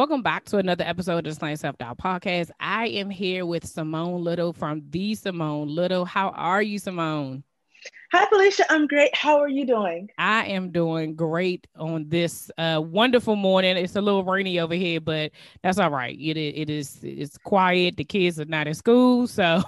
Welcome back to another episode of the Slaying Self Doubt podcast. I am here with Simone Little from the Simone Little. How are you, Simone? Hi, Felicia. I'm great. How are you doing? I am doing great on this uh, wonderful morning. It's a little rainy over here, but that's all right. It, it is it's quiet. The kids are not in school, so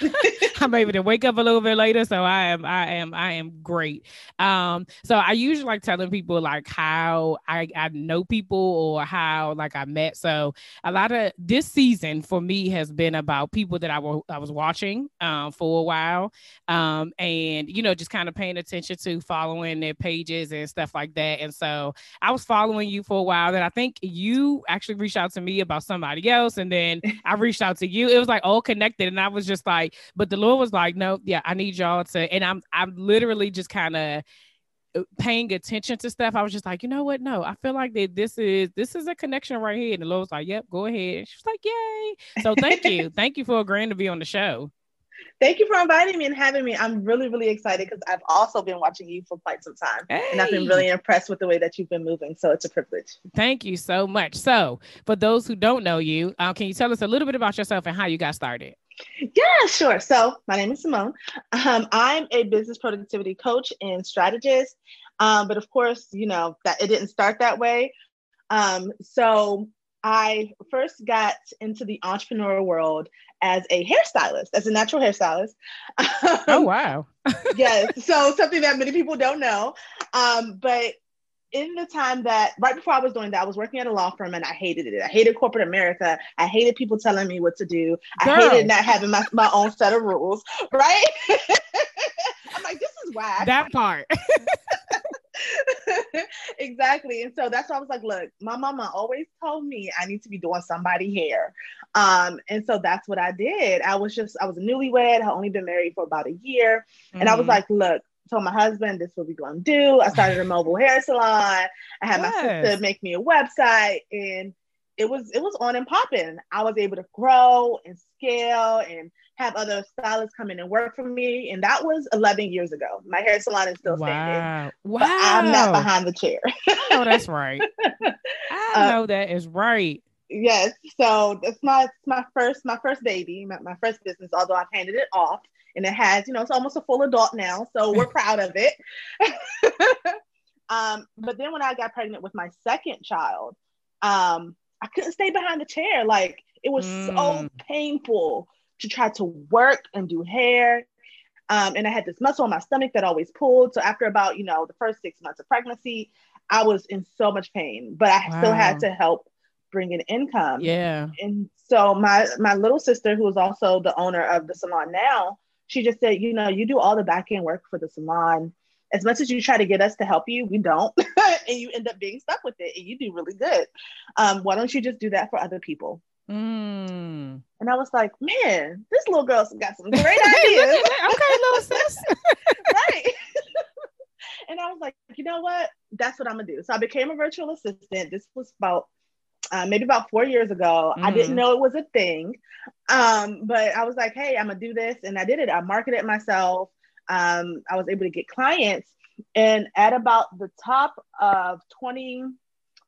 I'm able to wake up a little bit later. So I am I am I am great. Um, so I usually like telling people like how I, I know people or how like I met. So a lot of this season for me has been about people that I, w- I was watching um, for a while. Um, and you know, just kind of paying attention to following their pages and stuff like that. And so I was following you for a while. Then I think you actually reached out to me about somebody else. And then I reached out to you. It was like all connected. And I was just like, but the Lord was like, no, yeah, I need y'all to. And I'm I'm literally just kind of uh, paying attention to stuff, I was just like, you know what? No, I feel like that this is this is a connection right here. And the Lord was like, Yep, go ahead. And she was like, Yay. So thank you. thank you for agreeing to be on the show. Thank you for inviting me and having me. I'm really, really excited because I've also been watching you for quite some time. Hey. And I've been really impressed with the way that you've been moving. So it's a privilege. Thank you so much. So, for those who don't know you, uh, can you tell us a little bit about yourself and how you got started? Yeah, sure. So, my name is Simone. Um, I'm a business productivity coach and strategist. Um, but of course, you know, that it didn't start that way. Um, so, I first got into the entrepreneur world as a hairstylist, as a natural hairstylist. oh wow! yes, so something that many people don't know. Um, but in the time that right before I was doing that, I was working at a law firm and I hated it. I hated corporate America. I hated people telling me what to do. Girl. I hated not having my, my own set of rules. Right? I'm like, this is why. That part. exactly. And so that's why I was like, look, my mama always told me I need to be doing somebody hair. Um, and so that's what I did. I was just, I was a newlywed, I only been married for about a year. Mm-hmm. And I was mm-hmm. like, look, told my husband this is what we're gonna do. I started a mobile hair salon. I had yes. my sister make me a website and it was it was on and popping. I was able to grow and scale and have other stylists come in and work for me. And that was 11 years ago. My hair salon is still wow. standing. Wow. I'm not behind the chair. oh, that's right. I uh, know that is right. Yes. So that's my my first my first baby, my, my first business, although I've handed it off and it has, you know, it's almost a full adult now. So we're proud of it. um, but then when I got pregnant with my second child, um, I couldn't stay behind the chair. Like it was mm. so painful to try to work and do hair. Um, and I had this muscle on my stomach that always pulled. So after about, you know, the first six months of pregnancy, I was in so much pain, but I wow. still had to help bring in income. Yeah. And so my my little sister, who is also the owner of the salon now, she just said, you know, you do all the back end work for the salon. As much as you try to get us to help you, we don't, and you end up being stuck with it, and you do really good. Um, why don't you just do that for other people? Mm. And I was like, man, this little girl's got some great ideas. okay, little sis. right. and I was like, you know what? That's what I'm gonna do. So I became a virtual assistant. This was about uh, maybe about four years ago. Mm. I didn't mm-hmm. know it was a thing, um, but I was like, hey, I'm gonna do this, and I did it. I marketed myself. Um, I was able to get clients, and at about the top of 20,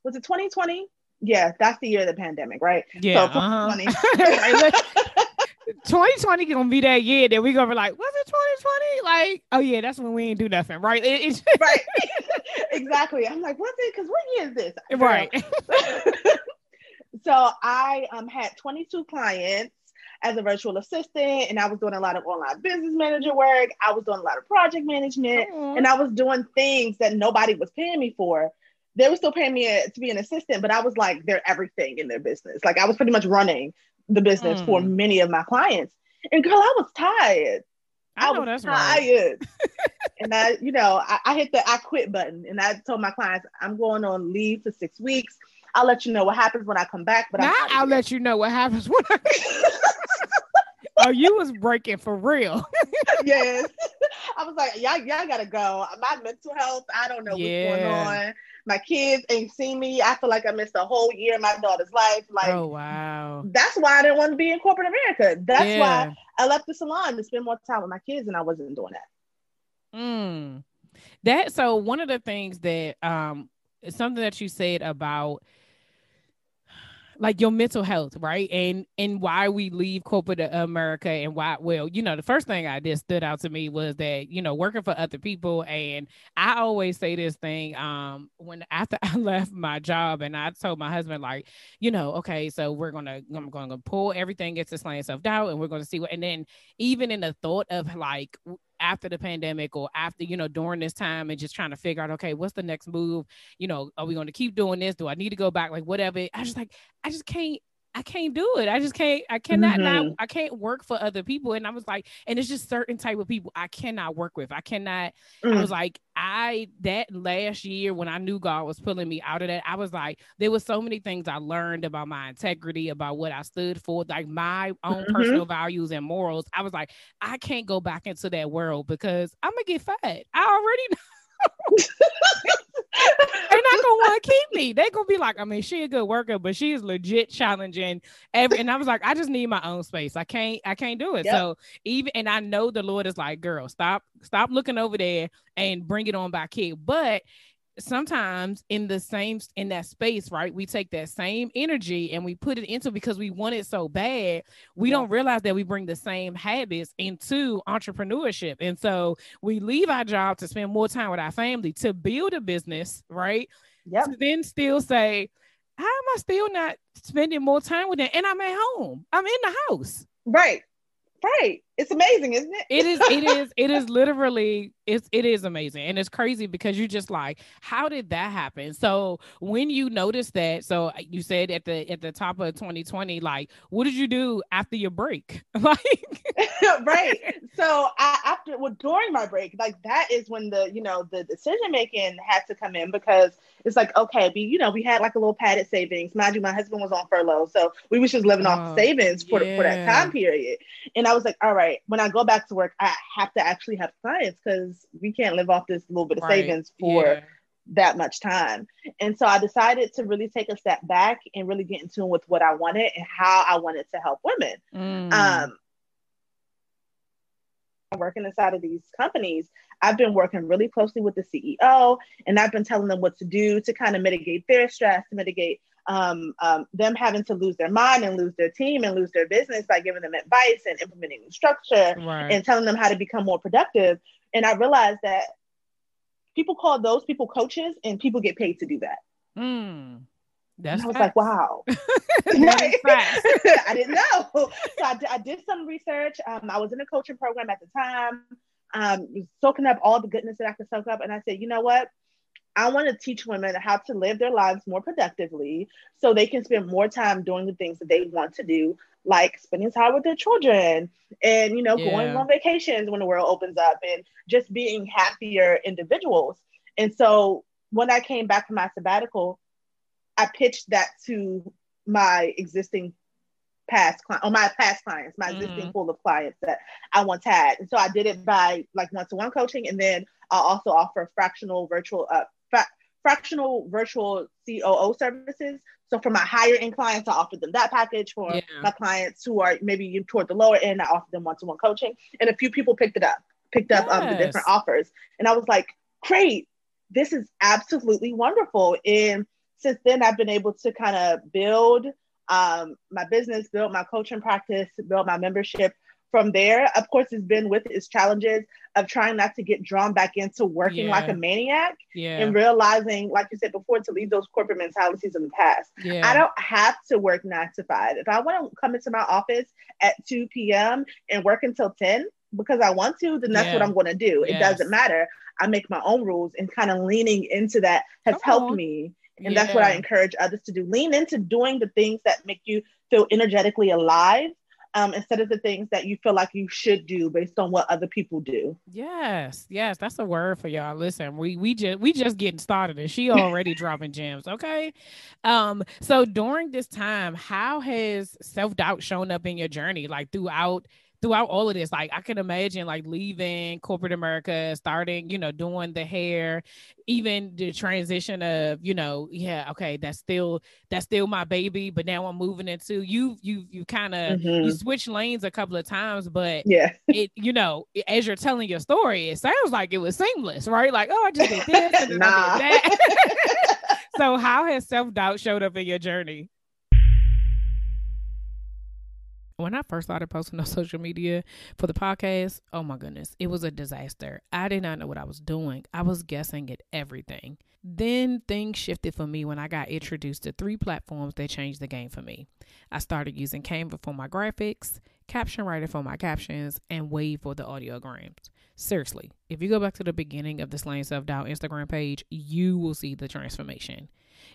was it 2020? Yeah, that's the year of the pandemic, right? Yeah. So uh-huh. 2020. 2020 gonna be that year that we gonna be like, was it 2020? Like, oh yeah, that's when we ain't do nothing, right? It, right. exactly. I'm like, what's it? Because what year is this? Right. so I um, had 22 clients as a virtual assistant, and I was doing a lot of online business manager work. I was doing a lot of project management, mm-hmm. and I was doing things that nobody was paying me for. They were still paying me a, to be an assistant, but I was like their everything in their business. Like I was pretty much running the business mm. for many of my clients. And girl, I was tired. I, I was tired. Right. and I, you know, I, I hit the I quit button and I told my clients, I'm going on leave for six weeks. I'll let you know what happens when I come back. But now I'll let you know what happens when I Oh, you was breaking for real. yes. I was like, y'all, y'all gotta go. My mental health, I don't know yeah. what's going on. My kids ain't seen me. I feel like I missed a whole year of my daughter's life. Like, oh wow. That's why I didn't want to be in corporate America. That's yeah. why I left the salon to spend more time with my kids, and I wasn't doing that. Mm. That so one of the things that um something that you said about like your mental health, right? And and why we leave corporate America and why well, you know, the first thing I did stood out to me was that, you know, working for other people and I always say this thing um when after I left my job and I told my husband like, you know, okay, so we're going to I'm going to pull everything into slaying self doubt and we're going to see what and then even in the thought of like after the pandemic or after you know during this time and just trying to figure out okay what's the next move? You know are we going to keep doing this? Do i need to go back? Like whatever. I just like i just can't I can't do it. I just can't. I cannot mm-hmm. not. I can't work for other people. And I was like, and it's just certain type of people I cannot work with. I cannot. Mm. I was like, I that last year when I knew God was pulling me out of that, I was like, there was so many things I learned about my integrity, about what I stood for, like my own mm-hmm. personal values and morals. I was like, I can't go back into that world because I'm gonna get fat. I already know. They're not gonna want to keep me. They're gonna be like, I mean, she a good worker, but she is legit challenging every. And I was like, I just need my own space. I can't, I can't do it. Yep. So even, and I know the Lord is like, girl, stop, stop looking over there and bring it on back here. But sometimes in the same in that space right we take that same energy and we put it into because we want it so bad we yeah. don't realize that we bring the same habits into entrepreneurship. And so we leave our job to spend more time with our family to build a business right yep. to then still say how am i still not spending more time with them? And i'm at home. I'm in the house. Right. Right it's amazing isn't it? It is it is it is literally it's it is amazing and it's crazy because you're just like how did that happen? So when you notice that so uh, you said at the at the top of 2020 like what did you do after your break? Like right. So I, after well during my break like that is when the you know the decision making had to come in because it's like okay we you know we had like a little padded savings. Mind you my husband was on furlough so we was just living oh, off savings for, yeah. for that time period. And i was like all right when i go back to work i have to actually have clients because we can't live off this little bit of right. savings for yeah. that much time and so i decided to really take a step back and really get in tune with what i wanted and how i wanted to help women mm. um working inside of these companies, I've been working really closely with the CEO and I've been telling them what to do to kind of mitigate their stress, to mitigate um, um, them having to lose their mind and lose their team and lose their business by giving them advice and implementing structure right. and telling them how to become more productive. And I realized that people call those people coaches and people get paid to do that. Mm. That's I was like, wow. I didn't know. So I, I, did some research. Um, I was in a coaching program at the time, um, soaking up all the goodness that I could soak up. And I said, you know what? I want to teach women how to live their lives more productively so they can spend more time doing the things that they want to do, like spending time with their children and, you know, yeah. going on vacations when the world opens up and just being happier individuals. And so when I came back from my sabbatical, I pitched that to my existing past clients or my past clients, my mm-hmm. existing pool of clients that I once had. And so I did it by like one-to-one coaching, and then I also offer fractional virtual uh, fractional virtual COO services. So for my higher end clients, I offer them that package. For yeah. my clients who are maybe toward the lower end, I offer them one-to-one coaching. And a few people picked it up, picked up yes. um, the different offers, and I was like, great, this is absolutely wonderful. And since then, I've been able to kind of build um, my business, build my coaching practice, build my membership from there, of course, it's been with its challenges of trying not to get drawn back into working yeah. like a maniac yeah. and realizing, like you said before, to leave those corporate mentalities in the past. Yeah. I don't have to work nine to five. If I want to come into my office at 2 p.m. and work until 10 because I want to, then that's what I'm going to do. Yes. It doesn't matter. I make my own rules and kind of leaning into that has come helped on. me. And that's what I encourage others to do. Lean into doing the things that make you feel energetically alive um, instead of the things that you feel like you should do based on what other people do. Yes, yes, that's a word for y'all. Listen, we we just we just getting started, and she already dropping gems. Okay, um, so during this time, how has self doubt shown up in your journey, like throughout throughout all of this, like I can imagine like leaving corporate America, starting, you know, doing the hair, even the transition of, you know, yeah, okay, that's still that's still my baby, but now I'm moving into you you you kind of mm-hmm. you switch lanes a couple of times, but yeah, it you know, as you're telling your story, it sounds like it was seamless, right? Like, oh, I just did this and then nah. I did that. so how has self-doubt showed up in your journey? When I first started posting on social media for the podcast, oh my goodness, it was a disaster. I did not know what I was doing. I was guessing at everything. Then things shifted for me when I got introduced to three platforms that changed the game for me. I started using Canva for my graphics, Caption Writer for my captions, and Wavve for the audiograms. Seriously, if you go back to the beginning of the Slaying Self Doubt Instagram page, you will see the transformation.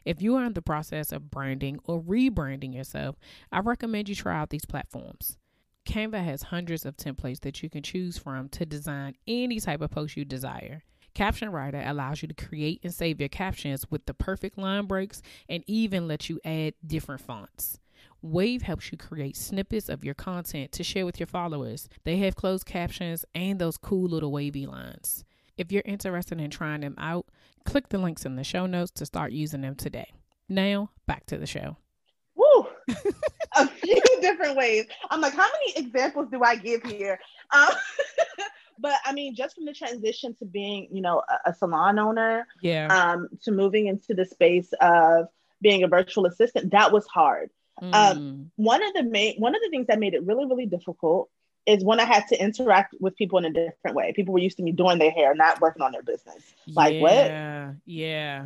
If you are in the process of branding or rebranding yourself, I recommend you try out these platforms. Canva has hundreds of templates that you can choose from to design any type of post you desire. Caption Writer allows you to create and save your captions with the perfect line breaks and even lets you add different fonts. Wavve helps you create snippets of your content to share with your followers. They have closed captions and those cool little wavy lines. If you're interested in trying them out, click the links in the show notes to start using them today. Now, back to the show. Woo! a few different ways. I'm like, how many examples do I give here? Um, but I mean, just from the transition to being, you know, a, a salon owner, yeah, um, to moving into the space of being a virtual assistant, that was hard. Um, mm. Um, one of the main, one of the things that made it really, really difficult is when I had to interact with people in a different way. People were used to me doing their hair, not working on their business. Like yeah, what? Yeah, yeah.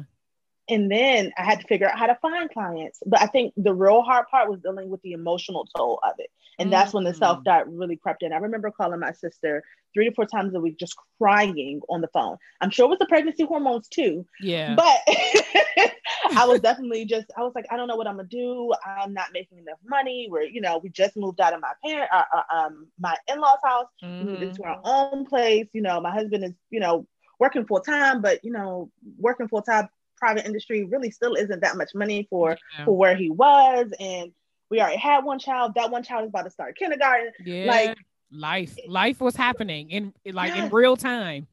And then I had to figure out how to find clients. But I think the real hard part was dealing with the emotional toll of it. And mm-hmm. that's when the self doubt really crept in. I remember calling my sister three to four times a week, just crying on the phone. I'm sure it was the pregnancy hormones too. Yeah. But I was definitely just, I was like, I don't know what I'm gonna do. I'm not making enough money. We're, you know, we just moved out of my parent, uh, uh, um, my in-laws house. Mm-hmm. We moved into our own place. You know, my husband is, you know, working full time, but you know, working full time private industry really still isn't that much money for yeah. for where he was and we already had one child that one child is about to start kindergarten yeah. like life life was happening in like yes. in real time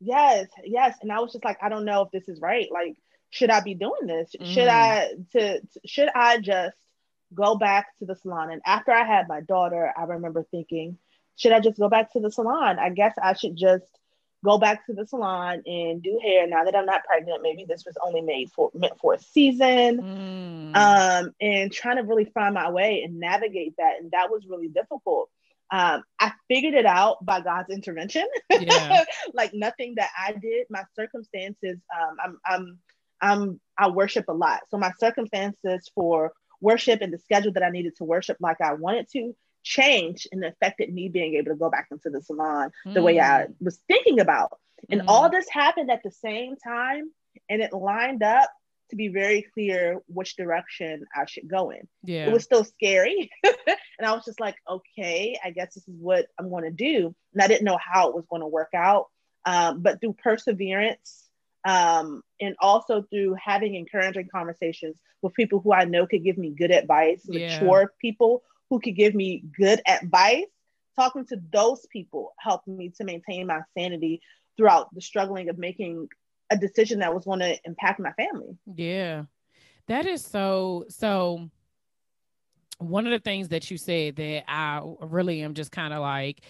yes yes and i was just like i don't know if this is right like should i be doing this mm. should i to, to should i just go back to the salon and after i had my daughter i remember thinking should i just go back to the salon i guess i should just go back to the salon and do hair now that I'm not pregnant. Maybe this was only made for meant for a season. Mm. Um, and trying to really find my way and navigate that. And that was really difficult. Um, I figured it out by God's intervention. Yeah. like nothing that I did, my circumstances, um, I'm I'm I'm I worship a lot. So my circumstances for worship and the schedule that I needed to worship like I wanted to changed and affected me being able to go back into the salon mm. the way I mm. was thinking about. And mm. all this happened at the same time, and it lined up to be very clear which direction I should go in. Yeah. It was still scary. and I was just like, okay, I guess this is what I'm going to do. And I didn't know how it was going to work out. Um, but through perseverance um, and also through having encouraging conversations with people who I know could give me good advice, yeah. mature people who could give me good advice, talking to those people helped me to maintain my sanity throughout the struggling of making a decision that was going to impact my family. Yeah. That is so so one of the things that you said that I really am just kind of like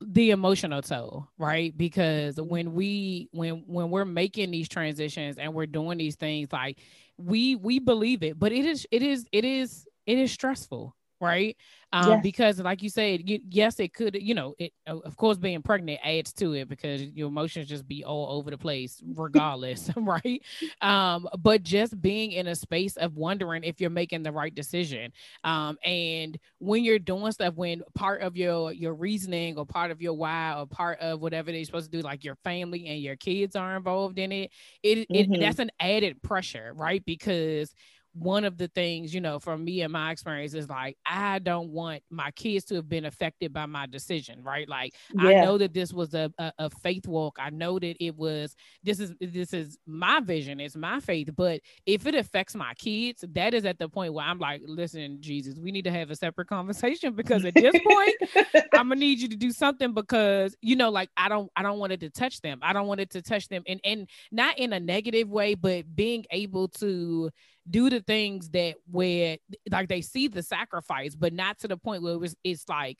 the emotional toll, right? Because when we when when we're making these transitions and we're doing these things like we we believe it, but it is it is it is it is stressful right? Um, yes. because like you said, you, yes, it could, you know, it of course being pregnant adds to it because your emotions just be all over the place regardless, right? Um, but just being in a space of wondering if you're making the right decision. Um, and when you're doing stuff, when part of your your reasoning or part of your why or part of whatever they're supposed to do, like your family and your kids are involved in it, it, mm-hmm. it that's an added pressure, right? Because one of the things, you know, from me and my experience is like, I don't want my kids to have been affected by my decision, right? Like, yeah. I know that this was a, a, a, faith walk. I know that it was, this is, this is my vision, it's my faith. But if it affects my kids, that is at the point where I'm like, listen, Jesus, we need to have a separate conversation because at this point, I'm gonna need you to do something because, you know, like, I don't, I don't want it to touch them. I don't want it to touch them and, and not in a negative way, but being able to, do the things that where like they see the sacrifice, but not to the point where it was, it's like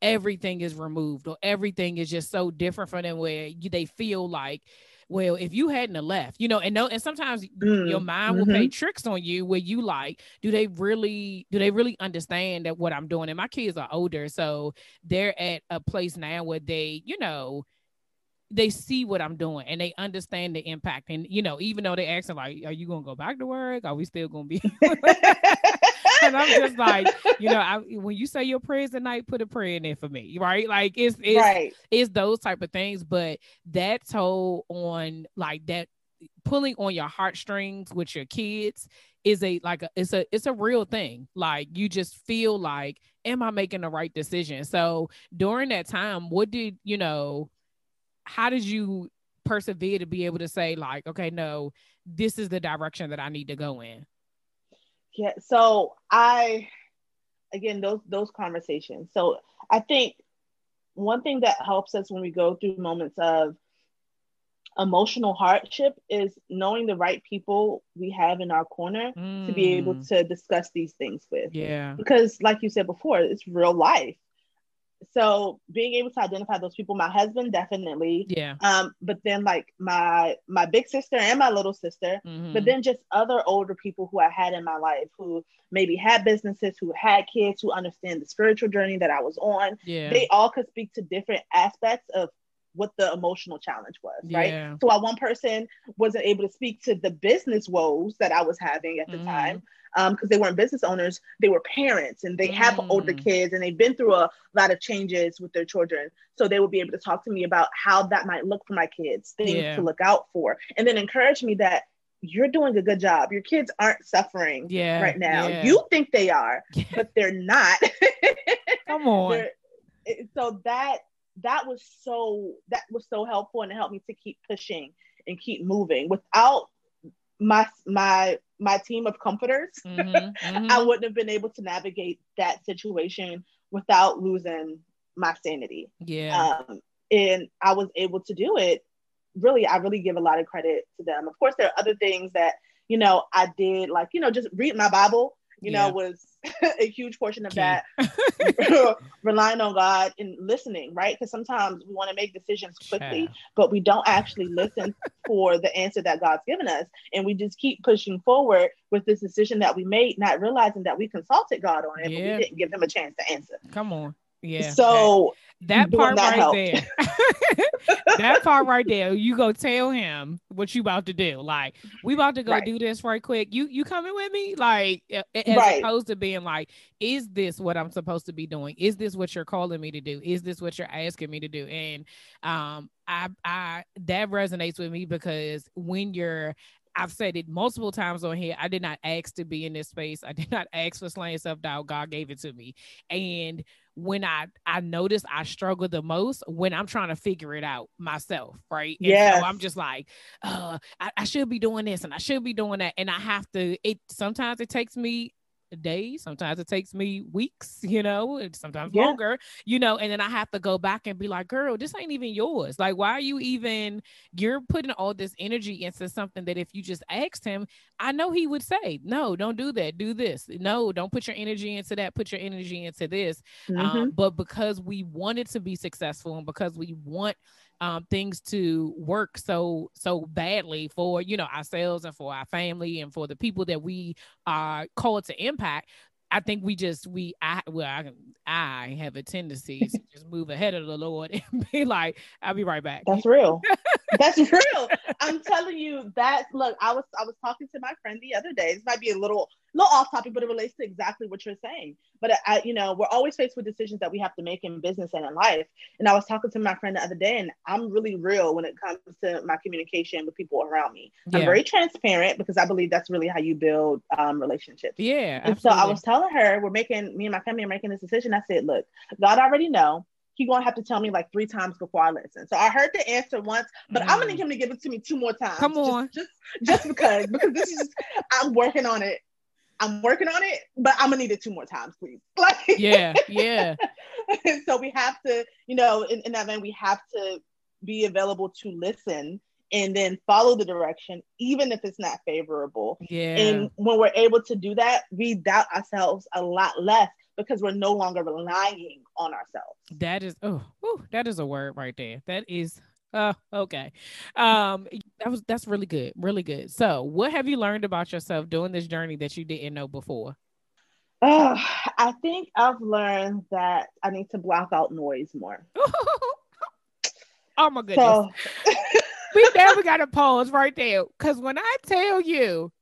everything is removed or everything is just so different from them where you, they feel like well, if you hadn't left, you know, and no, and sometimes mm, your mind will mm-hmm. play tricks on you where you like, do they really, do they really understand that what I'm doing? And my kids are older, so they're at a place now where they, you know, they see what I'm doing and they understand the impact. And you know, even though they asking like, "Are you gonna go back to work? Are we still gonna be?" and I'm just like, you know, I, when you say your prayers at night, put a prayer in there for me, right? Like it's it's right. it's those type of things. But that toll on like that pulling on your heartstrings with your kids is a like a, it's a it's a real thing like you just feel like am i making the right decision so during that time what did you know how did you persevere to be able to say like okay no this is the direction that i need to go in yeah so i again those those conversations so i think one thing that helps us when we go through moments of emotional hardship is knowing the right people we have in our corner mm. to be able mm. to discuss these things with yeah because like you said before it's real life so being able to identify those people my husband definitely yeah um but then like my my big sister and my little sister mm-hmm. but then just other older people who i had in my life who maybe had businesses who had kids who understand the spiritual journey that i was on yeah they all could speak to different aspects of what the emotional challenge was, right? Yeah. So while one person wasn't able to speak to the business woes that I was having at the mm. time, because um, they weren't business owners, they were parents and they mm. have older kids and they've been through a lot of changes with their children. So they would be able to talk to me about how that might look for my kids, things yeah. to look out for, and then encourage me that you're doing a good job. Your kids aren't suffering yeah, right now. Yeah. You think they are, but they're not. Come on. so that that was so that was so helpful and it helped me to keep pushing and keep moving. Without my my my team of comforters, mm-hmm, mm-hmm. I wouldn't have been able to navigate that situation without losing my sanity. Yeah. Um, and I was able to do it. Really, I really give a lot of credit to them. Of course, there are other things that, you know, I did, like, you know, just read my Bible, you yeah. know, was a huge portion of that. relying on God and listening, right? Because sometimes we want to make decisions quickly, but we don't actually listen for the answer that God's given us. And we just keep pushing forward with this decision that we made, not realizing that we consulted God on it, yeah. but we didn't give him a chance to answer. Come on. Yeah. So that, part that right there. that part right there. You go tell him what you about to do. Like, we about to go right. do this right quick. You you coming with me? Like as right. opposed to being like, is this what I'm supposed to be doing? Is this what you're calling me to do? Is this what you're asking me to do? And um I I that resonates with me because when you're I've said it multiple times on here. I did not ask to be in this space. I did not ask for slaying self doubt. God gave it to me. And when I I notice I struggle the most when I'm trying to figure it out myself, right? Yeah. So I'm just like, uh, I, I should be doing this and I should be doing that, and I have to. It sometimes it takes me days. Sometimes it takes me weeks, you know, and sometimes yeah. longer, you know, and then I have to go back and be like, girl, this ain't even yours. Like, why are you even, you're putting all this energy into something that if you just asked him, I know he would say, no, don't do that. Do this. No, don't put your energy into that. Put your energy into this. Mm-hmm. Um, but because we wanted to be successful and because we want um, things to work so so badly for you know ourselves and for our family and for the people that we are called to impact I think we just we I well I I have a tendency to just move ahead of the Lord and be like, I'll be right back. That's real. That's real. I'm telling you that look, I was I was talking to my friend the other day. This might be a little little off topic, but it relates to exactly what you're saying. But I, you know, we're always faced with decisions that we have to make in business and in life. And I was talking to my friend the other day, and I'm really real when it comes to my communication with people around me. Yeah. I'm very transparent because I believe that's really how you build um, relationships. Yeah. And absolutely. so I was telling her, we're making me and my family are making this decision. I said, look, God already know he gonna have to tell me like three times before I listen. So I heard the answer once, but mm. I'm gonna need him to give it to me two more times. Come on, just just, just because because this is I'm working on it. I'm working on it, but I'm gonna need it two more times, please. Like yeah, yeah. so we have to, you know, in, in that vein, we have to be available to listen and then follow the direction, even if it's not favorable. Yeah. And when we're able to do that, we doubt ourselves a lot less because we're no longer relying on ourselves. That is oh, whew, that is a word right there. That is uh okay. Um that was that's really good. Really good. So what have you learned about yourself doing this journey that you didn't know before? Uh, I think I've learned that I need to block out noise more. oh my goodness. So- we never got to pause right there. Cause when I tell you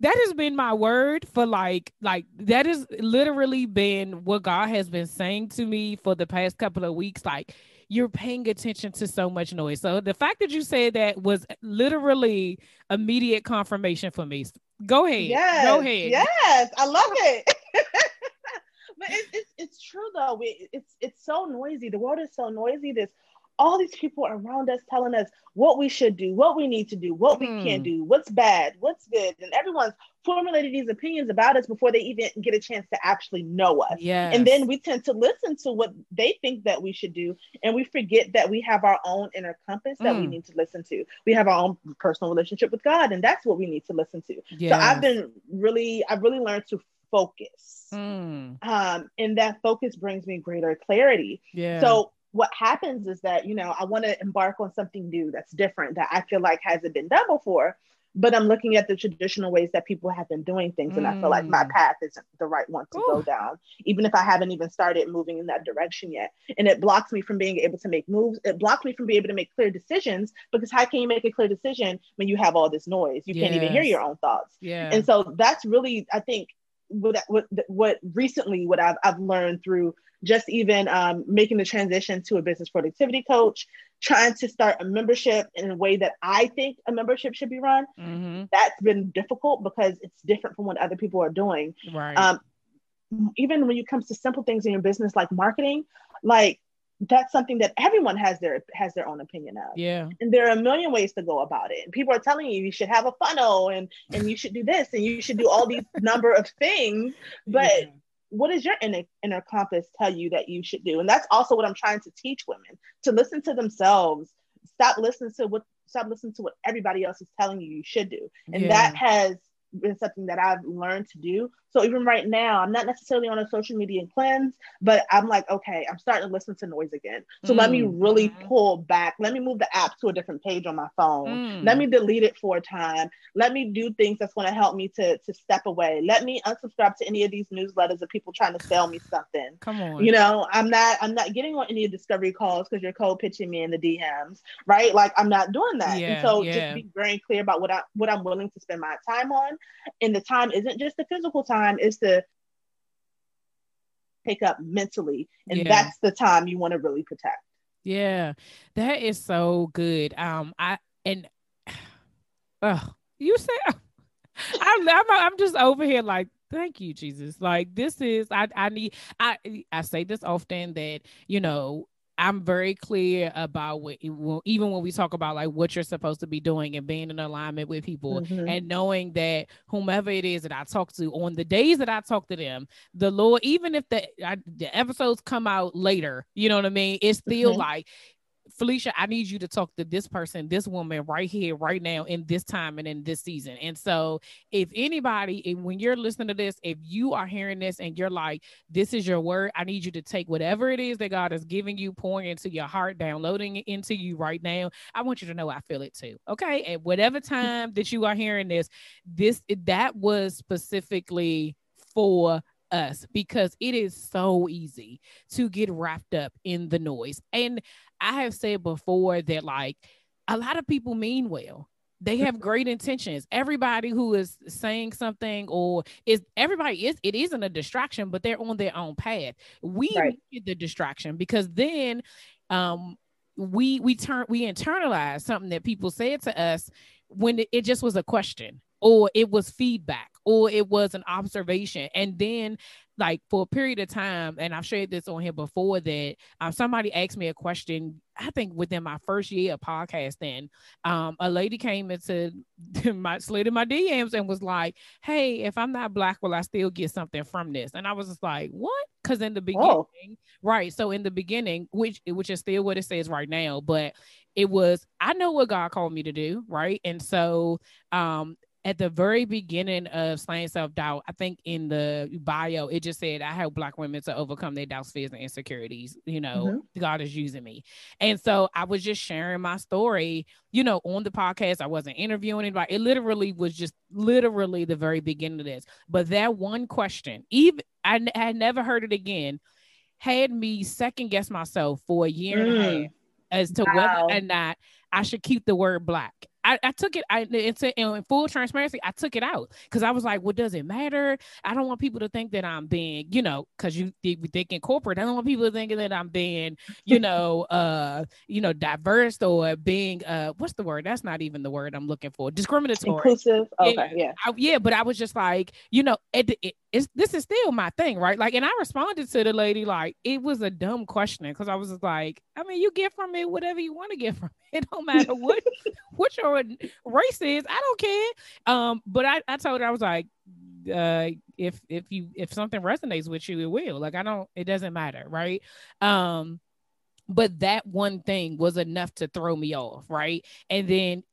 that has been my word for like like that has literally been what God has been saying to me for the past couple of weeks like you're paying attention to so much noise. So the fact that you said that was literally immediate confirmation for me. Go ahead. Yes. Go ahead. Yes. I love it. but it's, it's, it's true though. It's, it's so noisy. The world is so noisy. This all these people around us telling us what we should do, what we need to do, what we can't hmm. do, what's bad, what's good. And everyone's formulated these opinions about us before they even get a chance to actually know us. Yeah. And then we tend to listen to what they think that we should do. And we forget that we have our own inner compass that mm. we hmm. need to listen to. We have our own personal relationship with God. And that's what we need to listen to. Yes. So I've been really, I've really learned to focus. Mm. Um, and that focus brings me greater clarity. Yeah. So what happens is that you know i want to embark on something new that's different that i feel like hasn't been done before but i'm looking at the traditional ways that people have been doing things mm. and i feel like my mm. path isn't the right one to Ooh. go down even if i haven't even started moving in that direction yet and it blocks me from being able to make moves it blocks me from being able to make clear decisions because how can you make a clear decision when you have all this noise you yes. can't even hear your own thoughts yeah and so that's really i think what what what recently what I've I've learned through just even um, making the transition to a business productivity coach, trying to start a membership in a way that I think a membership should be run. Mm-hmm. That's been difficult because it's different from what other people are doing. Right. Um, even when it comes to simple things in your business like marketing, like that's something that everyone has their has their own opinion of. Yeah. And there are a million ways to go about it. And people are telling you you should have a funnel and and you should do this and you should do all these number of things. But yeah. What does your inner inner compass tell you that you should do? And that's also what I'm trying to teach women to listen to themselves. Stop listening to what stop listening to what everybody else is telling you you should do. And yeah. that has been something that I've learned to do. So even right now, I'm not necessarily on a social media cleanse, but I'm like, okay, I'm starting to listen to noise again. So mm. let me mm. really pull back. Let me move the app to a different page on my phone. Mm. Let me delete it for a time. Let me do things that's going to help me to to step away. Let me unsubscribe to any of these newsletters of people trying to sell me something. Come on. You know, I'm not I'm not getting on any discovery calls because you're cold pitching me in the DMs, right? Like I'm not doing that. Yeah, and so yeah. just be very clear about what I what I'm willing to spend my time on. And the time isn't just the physical time, it's the pick up mentally. And yeah. that's the time you want to really protect. Yeah, that is so good. Um, I and uh, you said I'm, I'm I'm just over here like thank you jesus like this is i i need i i say this often that you know I'm very clear about what even when we talk about like what you're supposed to be doing and being in alignment with people mm-hmm. and knowing that whomever it is that I talk to on the days that I talk to them, the Lord, even if the I, the episodes come out later, you know what I mean, it's still mm-hmm. like Felicia, I need you to talk to this person, this woman right here, right now, in this time and in this season. And so, if anybody, when you're listening to this, if you are hearing this and you're like, this is your word, I need you to take whatever it is that God is giving you, pouring into your heart, downloading it into you right now. I want you to know I feel it too. Okay. At whatever time that you are hearing this, this that was specifically for us because it is so easy to get wrapped up in the noise. And I have said before that, like, a lot of people mean well. They have great intentions. Everybody who is saying something or is everybody is it isn't a distraction, but they're on their own path. We Right. need the distraction because then um we we turn we internalize something that people said to us when it, it just was a question or it was feedback or it was an observation. And then like for a period of time and i've shared this on here before that um, somebody asked me a question i think within my first year of podcasting. Um, a lady came into my slid in my dms and was like hey if i'm not black will i still get something from this? And i was just like what? Because in the beginning Oh. right so in the beginning which which is still what it says right now but it was i know what god called me to do right? And so um at the very beginning of slaying self-doubt i think in the bio it just said i help black women to overcome their doubts fears and insecurities you know god is using me and so i was just sharing my story you know on the podcast i wasn't interviewing anybody it literally was just literally the very beginning of this but that one question even i n- had never heard it again had me second guess myself for a year and a Mm. half as to Wow. whether or not I should keep the word black. I, I took it I it's a, in full transparency. I took it out because I was like, "What does it matter?" I don't want people to think that I'm being, you know, because you we think in corporate. I don't want people thinking that I'm being, you know, uh, you know, diverse or being, uh, what's the word? That's not even the word I'm looking for. Discriminatory. Inclusive. Okay, Yeah. yeah. I, yeah, but I was just like, you know, it, it, it's this is still my thing, right? Like, and I responded to the lady like it was a dumb question because I was just like, I mean, you get from it whatever you want to get from it. It don't matter what what your race is. I don't care. Um, but I, I told her I was like, uh, if if you if something resonates with you, it will. Like, I don't. It doesn't matter, right? Um, but that one thing was enough to throw me off, right? And then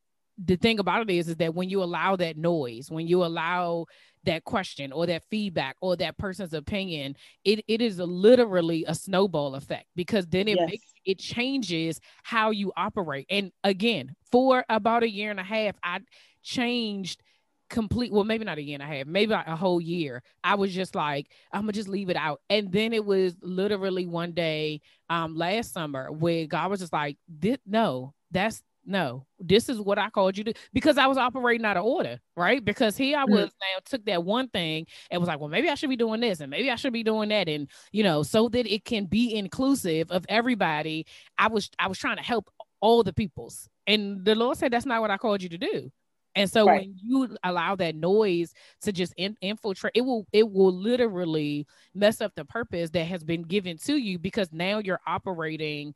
the thing about it is, is that when you allow that noise, when you allow that question or that feedback or that person's opinion, it, it is literally a snowball effect because then it Yes. makes it changes how you operate. And again, for about a year and a half, I changed complete well maybe not a year and a half maybe like a whole year i was just like i'm gonna just leave it out and then it was literally one day um last summer where god was just like no that's no this is what i called you to because i was operating out of order right because here i mm-hmm. was now took that one thing and was like well maybe i should be doing this and maybe i should be doing that and you know so that it can be inclusive of everybody i was i was trying to help all the peoples and the lord said that's not what i called you to do and so Right. when you allow that noise to just in, infiltrate, it will it will literally mess up the purpose that has been given to you because now you're operating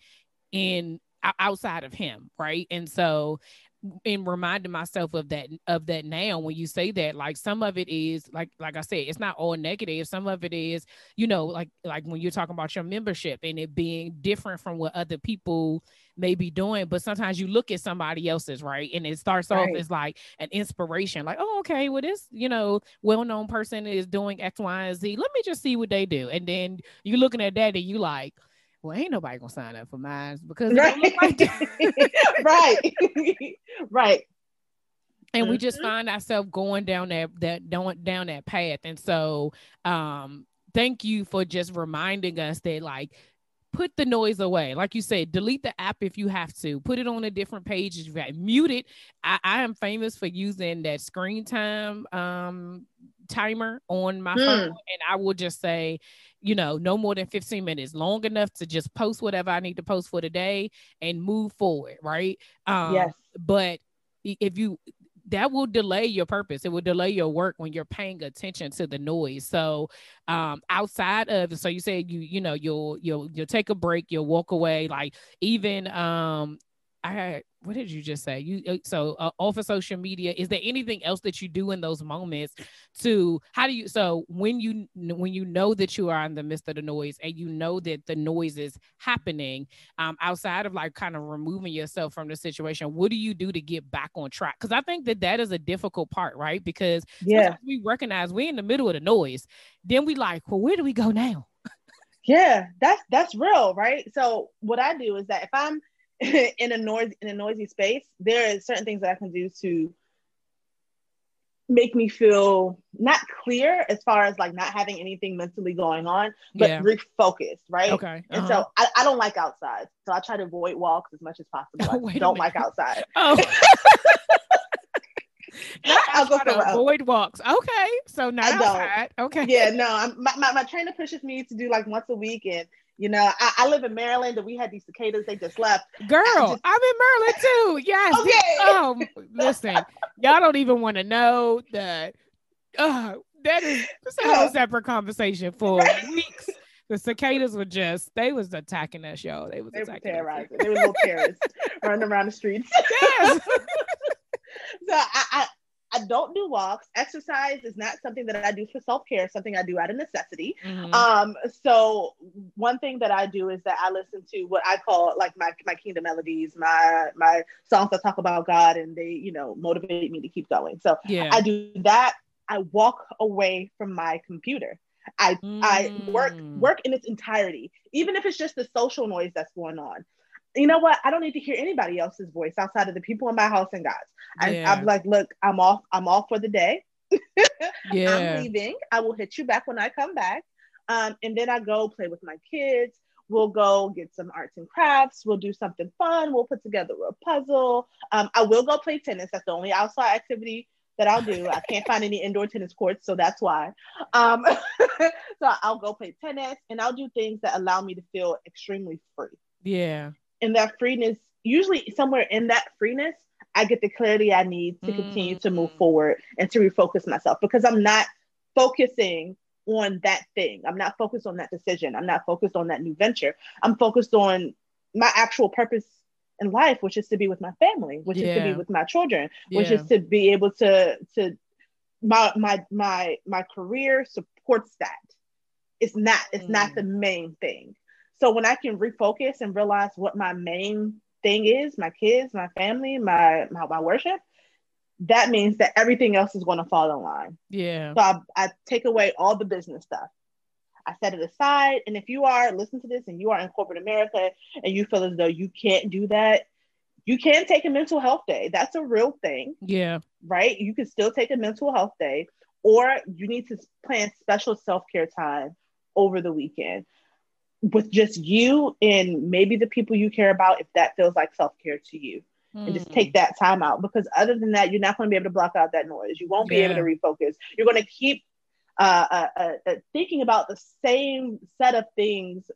in outside of him, right? And so in reminding myself of that of that now when you say that like some of it is like like I said it's not all negative. Some of it is you know like like when you're talking about your membership and it being different from what other people may be doing but sometimes you look at somebody else's right? And it starts off as like an inspiration like oh okay well this you know well-known person is doing x y and z. Let me just see what they do. And then you're looking at that and you like well ain't nobody gonna sign up for mine because it like right. right. and we just Mhm. find ourselves going down that that down down that path and so um thank you for just reminding us that like put the noise away like you said delete the app if you have to put it on a different page if you have mute it I, I am famous for using that screen time um timer on my Hmm. phone and i will just say you know no more than 15 minutes long enough to just post whatever i need to post for today and move forward right? Um yes. but if you that will delay your purpose. It will delay your work when you're paying attention to the noise. So um outside of so you said you you know you'll you'll you'll take a break you'll walk away like even um i what did you just say you uh, so uh, off of social media is there anything else that you do in those moments to how do you so when you when you know that you are in the midst of the noise and you know that the noise is happening um, outside of like kind of removing yourself from the situation what do you do to get back on track because i think that that is a difficult part right because Yeah. we recognize we're in the middle of the noise then we like well where do we go now Yeah, that's that's real, right? So what I do is that if I'm in a noisy in a noisy space, there are certain things that I can do to make me feel not clear as far as like not having anything mentally going on, but Yeah. refocused, right? Okay. And uh-huh. so I, I don't like outside. So I try to avoid walks as much as possible. I don't like outside. oh. Not I'll go to else. avoid walks. Okay. So not I don't. outside. Okay. yeah, no, I'm, my, my, my trainer pushes me to do like once a week. And, you know, I, I live in Maryland and we had these cicadas, they just left. Girl, just- I'm in Maryland too. Yes. Okay. Oh, listen, y'all don't even want to know that. Uh, that is a whole separate conversation for weeks. The cicadas were just, they was attacking us, y'all. They was They were attacking us. terrorizing. They were little terrorists running around the streets. Yes. so I, I I don't do walks. Exercise is not something that I do for self care. Something I do out of necessity. Mhm. Um, so one thing that I do is that I listen to what I call like my my kingdom melodies, my my songs that talk about God, and they you know motivate me to keep going. So yeah. I do that. I walk away from my computer. I I work Mm. work in its entirety, even if it's just the social noise that's going on. You know what? I don't need to hear anybody else's voice outside of the people in my house and God's. I, Yeah. I'm like, look, I'm off. I'm off for the day. yeah. I'm leaving. I will hit you back when I come back. Um, and then I go play with my kids. We'll go get some arts and crafts. We'll do something fun. We'll put together a puzzle. Um, I will go play tennis. That's the only outside activity that I'll do. I can't find any indoor tennis courts, so that's why. Um, so I'll go play tennis and I'll do things that allow me to feel extremely free. yeah. And that freeness, usually somewhere in that freeness, I get the clarity I need to continue to move Mm. forward and to refocus myself because I'm not focusing on that thing. I'm not focused on that decision. I'm not focused on that new venture. I'm focused on my actual purpose in life, which is to be with my family, which is to be with my children, which Yeah. is to be able to to my my my my career supports that. It's not it's not Mm. the main thing. So when I can refocus and realize what my main thing is, my kids, my family, my my, my worship, that means that everything else is going to fall in line. Yeah. So I, I take away all the business stuff. I set it aside. And if you are listen to this and you are in corporate America and you feel as though you can't do that, you can take a mental health day. That's a real thing, Yeah. right? You can still take a mental health day, or you need to plan special self care time over the weekend with just you and maybe the people you care about if that feels like self care to you. And just take that time out because other than that you're not going to be able to block out that noise. You won't be able to refocus. You're going to keep uh, uh, uh, uh, thinking about the same set of things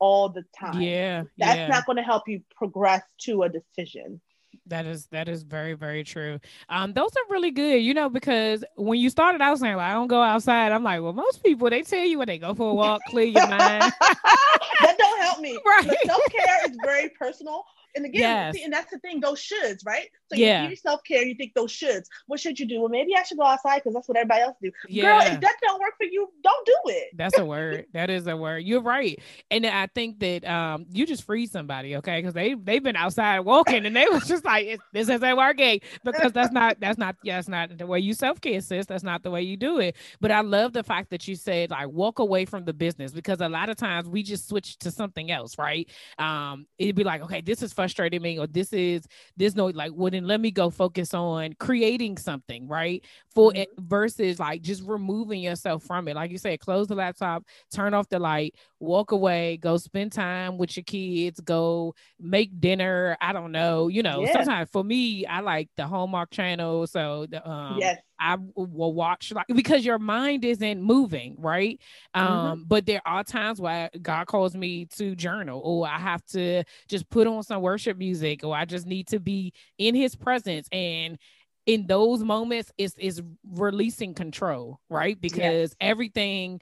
all the time. Yeah. that's yeah. not going to help you progress to a decision That is that is very very true. Um, those are really good, you know, because when you started out saying well, I don't go outside, I'm like, well, most people they tell you when they go for a walk, clear your mind. that don't help me Right. Self-care is very personal and again Yes. see, and that's the thing those shoulds right so Yeah. you hear self-care you think those shoulds what should you do well maybe i should go outside because that's what everybody else do girl if that don't work for you don't do it That's a word. That is a word. You're right. And I think that um you just free somebody, okay? Because they they've been outside walking and they was just like this isn't working because that's not that's not yeah, that's not the way you self-care sis. That's not the way you do it. But I love the fact that you said like walk away from the business because a lot of times we just switch to something else, right? Um, it'd be like, okay, this is frustrating me, or this is this no like well then let me go focus on creating something, right? For it versus like just removing yourself from it. Like you said, close the laptop, turn off the light, walk away, go spend time with your kids, go make dinner. I don't know, you know, sometimes for me, I like the Hallmark channel. So the um yes I will watch like because your mind isn't moving, right? Mhm. Um, but there are times where God calls me to journal, or I have to just put on some worship music, or I just need to be in His presence. And in those moments, it's is releasing control, right? Because everything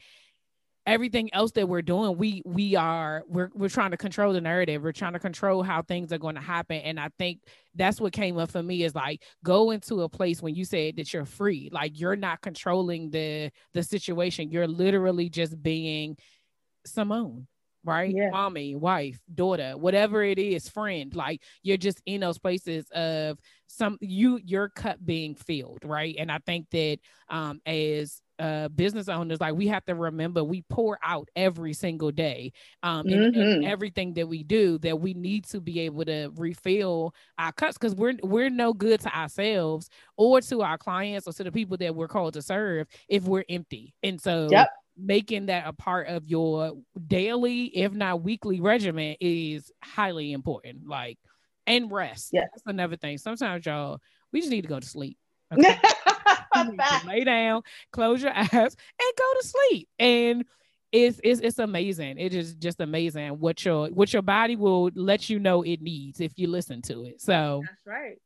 everything else that we're doing we we are we're we're trying to control the narrative. We're trying to control how things are going to happen. And i think that's what came up for me is like go into a place when you said that you're free like you're not controlling the the situation. You're literally just being simone right? Yeah. mommy wife daughter whatever it is friend. Like you're just in those places of some you your cup being filled right? And i think that um as uh, business owners, like we have to remember we pour out every single day um, in, mm-hmm. in everything that we do. That we need to be able to refill our cups because we're we're no good to ourselves or to our clients or to the people that we're called to serve if we're empty. And so, yep making that a part of your daily, if not weekly regimen is highly important. Like, and rest. Yeah. That's another thing. Sometimes y'all, we just need to go to sleep. Okay? To lay down, close your eyes, and go to sleep. And it's it's it's amazing. It is just amazing what your what your body will let you know it needs if you listen to it. So that's right.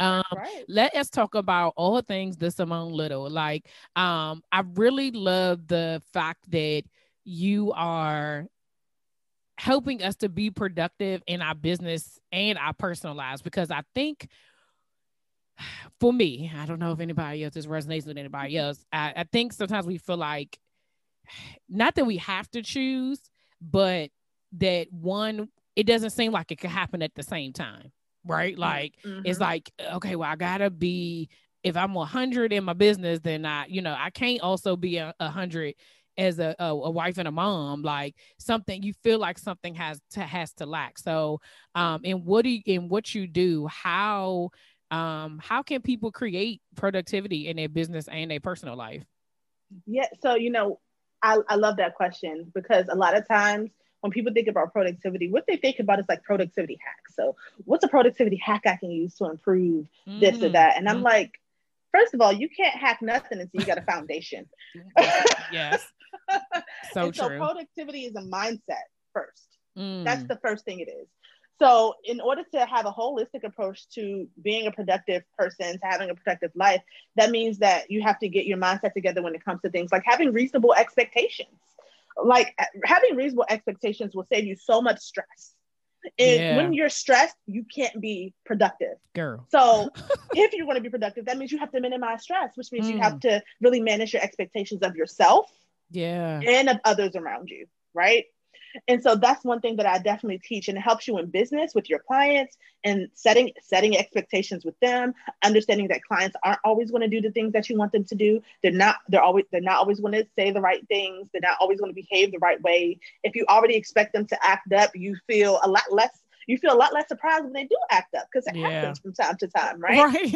Um, right. let us talk about all things the Simone Little. Like, um, I really love the fact that you are helping us to be productive in our business and our personal lives because I think for me, I don't know if anybody else this resonates with anybody else. I, I think sometimes we feel like not that we have to choose, but that one, it doesn't seem like it could happen at the same time right? Like mm-hmm. it's like, okay, well, I gotta be if I'm 100 in my business, then I, you know, I can't also be a 100 as a, a, a, wife and a mom. Like something you feel like something has to has to lack. So, um, and what do you, in what you do, how um how can people create productivity in their business and their personal life? Yeah, so you know, I, I love that question because a lot of times when people think about productivity, what they think about is like productivity hacks. So, what's a productivity hack I can use to improve mm-hmm. this or mm-hmm. that? And I'm mm-hmm. like, first of all, you can't hack nothing until you got a foundation. yes. So true. So productivity is a mindset first. Mm. That's the first thing it is. So, in order to have a holistic approach to being a productive person, to having a productive life, that means that you have to get your mindset together when it comes to things like having reasonable expectations like having reasonable expectations will save you so much stress. And yeah. when you're stressed, you can't be productive. Girl. So if you want to be productive, that means you have to minimize stress, which means mm. you have to really manage your expectations of yourself. Yeah. And of others around you, right? And so that's one thing that i definitely teach and it helps you in business with your clients and setting setting expectations with them understanding that clients aren't always going to do the things that you want them to do. They're not they're always they're not always going to say the right things. They're not always going to behave the right way. If you already expect them to act up you feel a lot less you feel a lot less surprised when they do act up because it yeah. happens from time to time, right? Right.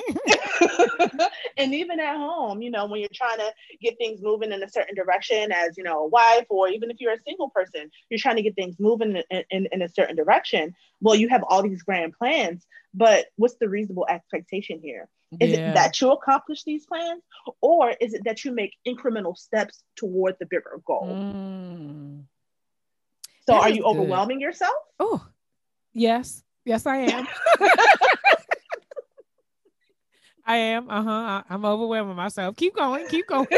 and even at home, you know, when you're trying to get things moving in a certain direction as, you know, a wife, or even if you're a single person, you're trying to get things moving in, in, in a certain direction. Well, you have all these grand plans, but what's the reasonable expectation here? Is yeah. it that you accomplish these plans, or is it that you make incremental steps toward the bigger goal? Mm. So, that are you overwhelming yourself? Oh, Yes. Yes, I am. I am. Uh huh. I'm overwhelming myself. Keep going. Keep going.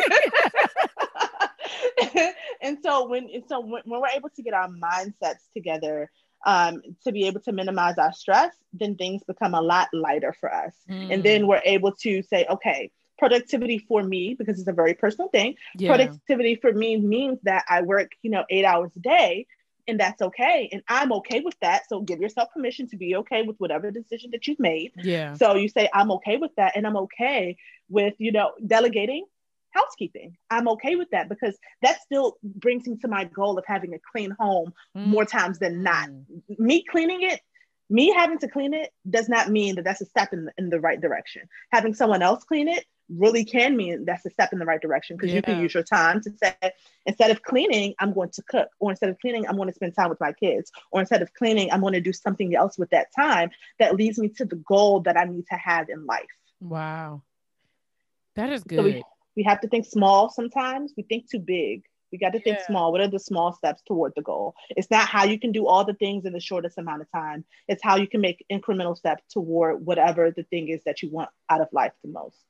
and so when and so when, when, we're able to get our mindsets together um, to be able to minimize our stress, then things become a lot lighter for us. Mm. And then we're able to say, okay, productivity for me because it's a very personal thing. Yeah. Productivity for me means that I work, you know, eight hours a day and that's okay and i'm okay with that. So give yourself permission to be okay with whatever decision that you've made. Yeah. So you say i'm okay with that and i'm okay with you know delegating housekeeping. I'm okay with that because that still brings me to my goal of having a clean home mm. more times than not. Mm. me cleaning it me having to clean it does not mean that that's a step in, in the right direction. Having someone else clean it really can mean that's a step in the right direction because yeah. you can use your time to say instead of cleaning i'm going to cook or instead of cleaning i'm going to spend time with my kids or instead of cleaning i'm going to do something else with that time that leads me to the goal that i need to have in life wow that is good so we, we have to think small sometimes we think too big we got to yeah. think small. What are the small steps toward the goal? It's not how you can do all the things in the shortest amount of time. It's how you can make incremental steps toward whatever the thing is that you want out of life the most.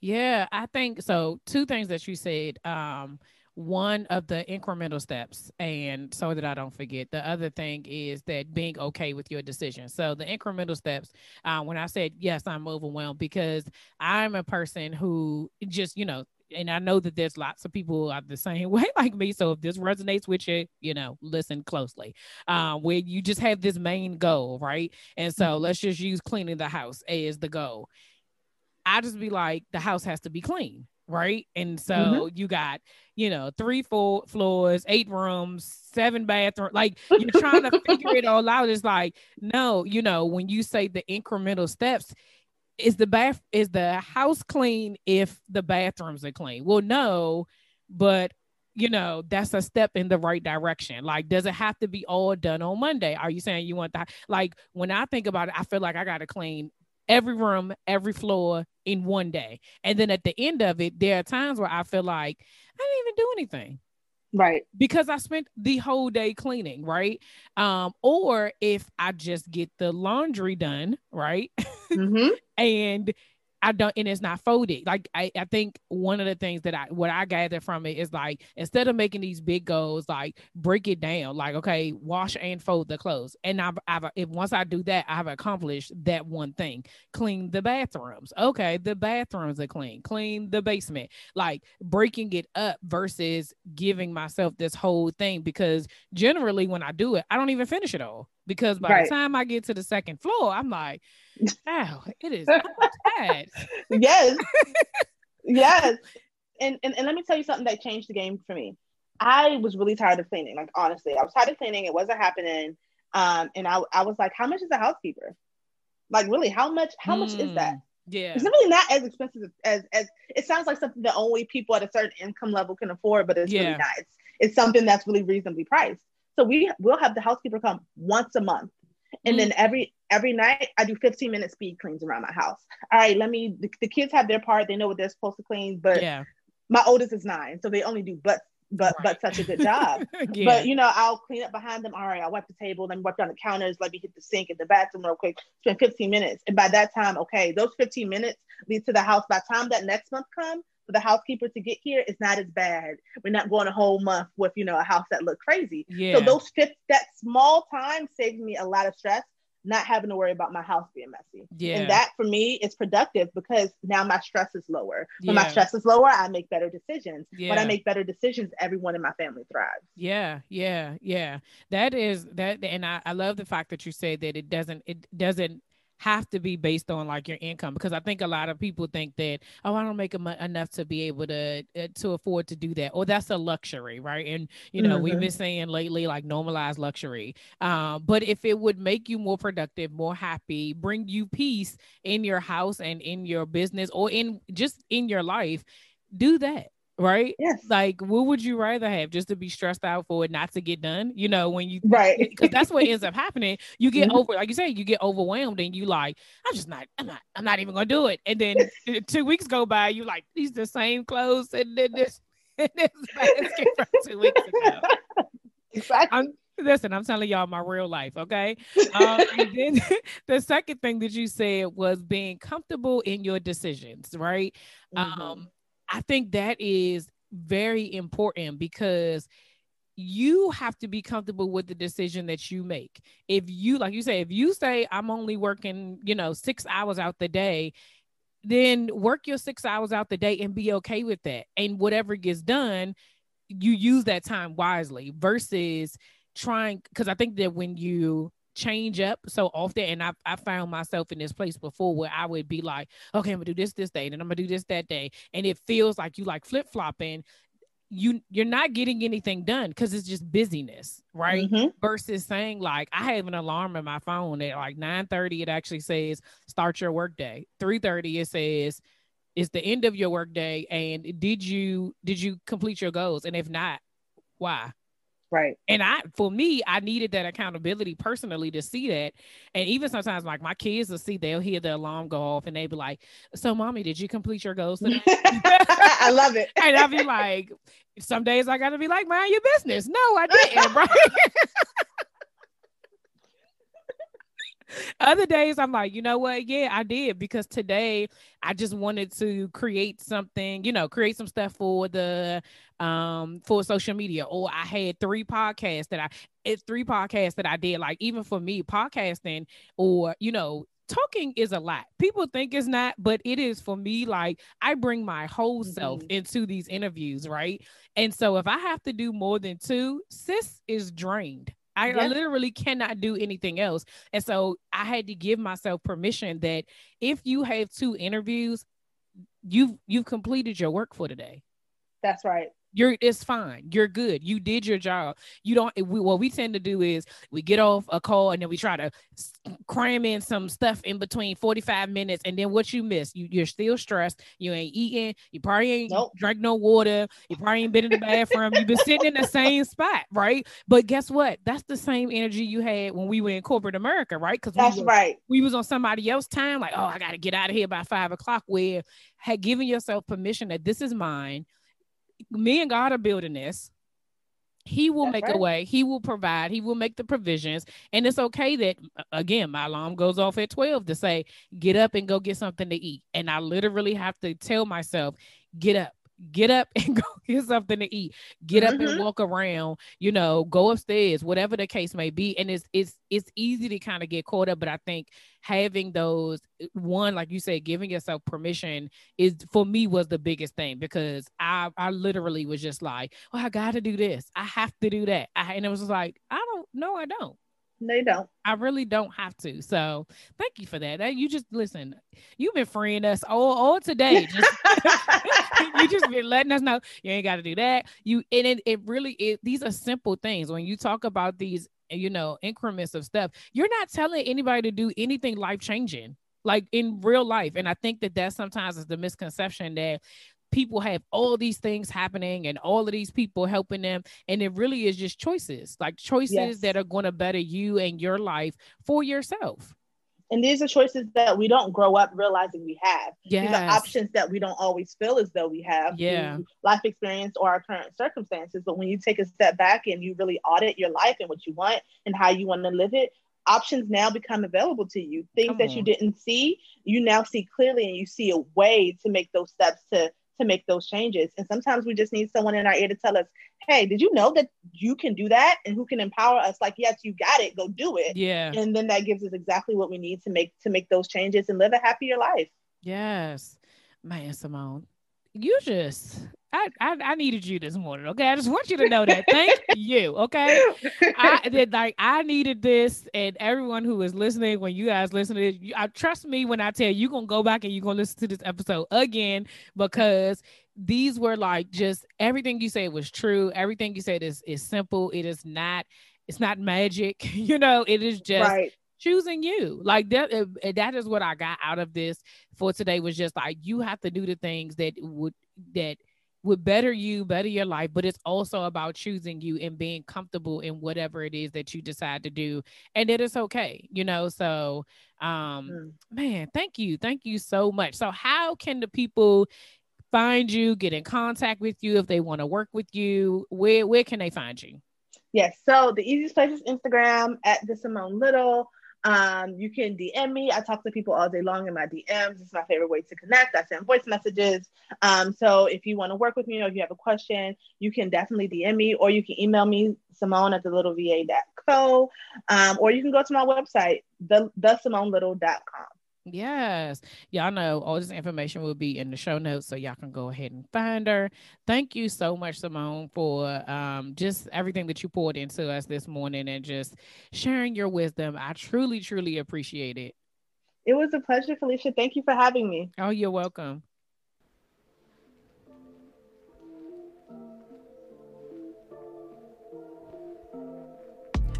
Yeah, I think so. Two things that you said. Um, one of the incremental steps, and so that I don't forget. The other thing is that being okay with your decision. So the incremental steps. Uh, when I said yes, I'm overwhelmed because I'm a person who just you know and I know that there's lots of people are the same way like me. So if this resonates with you, you know, listen closely. Um, where you just have this main goal, right? And so mm-hmm. let's just use cleaning the house as the goal. I just be like, the house has to be clean, right? And so mm-hmm. you got, you know, three full floors, eight rooms, seven bathrooms. Like you're trying to figure it all out. It's like, no, you know, when you say the incremental steps, is the bath is the house clean if the bathrooms are clean? Well, no, but you know that's a step in the right direction like does it have to be all done on monday are you saying you want that like when i think about it i feel like i gotta clean every room every floor in one day. And then at the end of it there are times where i feel like i didn't even do anything. Right. Because i spent the whole day cleaning right? Um or if i just get the laundry done right? Mm-hmm. and I don't, and it's not folded. Like I, I think one of the things that I, what I gather from it is like instead of making these big goals, like break it down. Like okay, wash and fold the clothes, and I've, I've if once I do that, I've accomplished that one thing. Clean the bathrooms. Okay, the bathrooms are clean. Clean the basement. Like breaking it up versus giving myself this whole thing because generally when I do it, I don't even finish it all because by right. the time I get to the second floor, I'm like, wow, it is bad. yes. yes. And, and and let me tell you something that changed the game for me. I was really tired of cleaning. Like honestly, I was tired of cleaning. It wasn't happening. Um, and I, I was like, how much is a housekeeper? Like really, how much, how mm, much is that? Hmm, yeah. It's really not as expensive as as it sounds like something that only people at a certain income level can afford, but it's yeah. really not. It's, it's something that's really reasonably priced. So we will have the housekeeper come once a month. And mm then every every night I do 15 minute speed cleans around my house. All right, let me the, the kids have their part, they know what they're supposed to clean, but yeah. my oldest is nine, so they only do but but right. but such a good job. yeah. But you know, I'll clean up behind them. All right, I'll wipe the table, then wipe down the counters, let me hit the sink and the bathroom real quick. Spend 15 minutes. And by that time, okay, those 15 minutes lead to the house. By the time that next month comes, for the housekeeper to get here is not as bad. We're not going a whole month with, you know, a house that looked crazy. Yeah. So those fifth, that small time saves me a lot of stress, not having to worry about my house being messy. Yeah. And that for me is productive because now my stress is lower. When yeah. my stress is lower, I make better decisions. Yeah. When I make better decisions, everyone in my family thrives. Yeah, yeah, yeah. That is that and I, I love the fact that you say that it doesn't it doesn't have to be based on like your income because I think a lot of people think that oh I don't make enough to be able to uh, to afford to do that. Or that's a luxury right? And you know mm-hmm. we've been saying lately like normalize luxury. Um, but if it would make you more productive more happy bring you peace in your house and in your business or in just in your life do that right? Yes. Like, what would you rather have? Just to be stressed out for it not to get done? You know, when you right because that's what ends up happening. You get mm-hmm. over, like you say, you get overwhelmed and you like, I'm just not, I'm not, I'm not even gonna do it. And then two weeks go by, you like these the same clothes and then this, and this basket from two weeks ago. Exactly. I'm, listen, I'm telling y'all my real life, okay? Um, and then the second thing that you said was being comfortable in your decisions, right? Mm-hmm. Um, I think that is very important because you have to be comfortable with the decision that you make. If you, like you say, if you say, I'm only working, you know, six hours out the day, then work your six hours out the day and be okay with that. And whatever gets done, you use that time wisely versus trying. Because I think that when you change up so often and I, I found myself in this place before where I would be like okay I'm gonna do this this day and I'm gonna do this that day and it feels like you like flip-flopping. You you're not getting anything done because it's just busyness right? Mm-hmm. versus saying like i have an alarm in my phone at like 9 30 it actually says start your workday 3 30 it says it's the end of your workday and did you did you complete your goals? And if not why Right. And I, for me, I needed that accountability personally to see that. And even sometimes, like my kids will see, they'll hear the alarm go off and they'll be like, So, mommy, did you complete your goals today? I love it. and I'll be like, Some days I got to be like, Mind your business. No, I didn't. right. Other days I'm like, you know what? Yeah, I did because today I just wanted to create something, you know, create some stuff for the um for social media. Or I had three podcasts that I it's three podcasts that I did. Like even for me, podcasting or you know, talking is a lot. People think it's not, but it is for me. Like I bring my whole self mm-hmm. into these interviews, right? And so if I have to do more than two, sis is drained. I, I, literally cannot do anything else. And so I had to give myself permission that if you have two interviews, you've you've completed your work for today. That's right you're it's fine. You're good. You did your job. You don't we, what we tend to do is we get off a call and then we try to cram in some stuff in between 45 minutes and then what you miss? You, you're still stressed. You ain't eating. You probably ain't nope. drank no water. You probably ain't been in the bathroom. You've been sitting in the same spot right? But guess what? That's the same energy you had when we were in corporate america right? Because that's we right. we was on somebody else's time like oh i gotta get out of here by five o'clock where had given yourself permission that this is mine me and God are building this. He will That's make right. a way. He will provide. He will make the provisions. And it's okay that, again, my alarm goes off at 12 to say, get up and go get something to eat. And I literally have to tell myself, get up, get up and go get something to eat get mm-hmm. up and mm-hmm. walk around you know go upstairs whatever the case may be and it's it's it's easy to kind of get caught up but i think having those one like you said giving yourself permission is for me was the biggest thing because i i literally was just like oh i gotta do this i have to do that I, and it was like i don't no i don't they don't. I really don't have to. So thank you for that. You just listen. You've been freeing us all, all today. Just, you just been letting us know you ain't got to do that. You and it, it really it, these are simple things. When you talk about these, you know, increments of stuff, you're not telling anybody to do anything life changing like in real life. And I think that that sometimes is the misconception that people have all these things happening and all of these people helping them and it really is just choices like choices yes. that are going to better you and your life for yourself and these are choices that we don't grow up realizing we have. Yes. These are options that we don't always feel as though we have yeah. life experience or our current circumstances. But when you take a step back and you really audit your life and what you want and how you want to live it, options now become available to you. Things that you didn't see, you now see clearly and you see a way to make those steps to to make those changes. And sometimes we just need someone in our ear to tell us, hey, did you know that you can do that? And who can empower us like, yes, you got it, go do it. Yeah. And then that gives us exactly what we need to make to make those changes and live a happier life. Yes. Man, Simone, you just I, I, I needed you this morning. Okay, I just want you to know that. Thank you. Okay, I did like I needed this, and everyone who is listening, when you guys listen to this, you, I trust me when I tell you, you're gonna go back and you're gonna listen to this episode again because these were like just everything you said was true. Everything you said is is simple. It is not. It's not magic. You know, it is just right choosing you like that uh, that is what i got out of this for today was just like you have to do the things that would that would better you, better your life, but it's also about choosing you and being comfortable in whatever it is that you decide to do and that it's okay, you know. So um mm. man, thank you. Thank you so much. So how can the people find you, get in contact with you if they want to work with you? Where where can they find you? Yes, so the easiest place is Instagram at the Simone Little. Um, you can DM me. I talk to people all day long in my DMs. It's my favorite way to connect. I send voice messages. Um, so if you want to work with me or if you have a question, you can definitely DM me or you can email me, Simone at the little va.co. Um, or you can go to my website, the, thesimonelittle.com. Yes. Y'all know all this information will be in the show notes so y'all can go ahead and find her. Thank you so much, Simone, for um, just everything that you poured into us this morning and just sharing your wisdom. I truly, truly appreciate it. It was a pleasure, Felicia. Thank you for having me. Oh, you're welcome.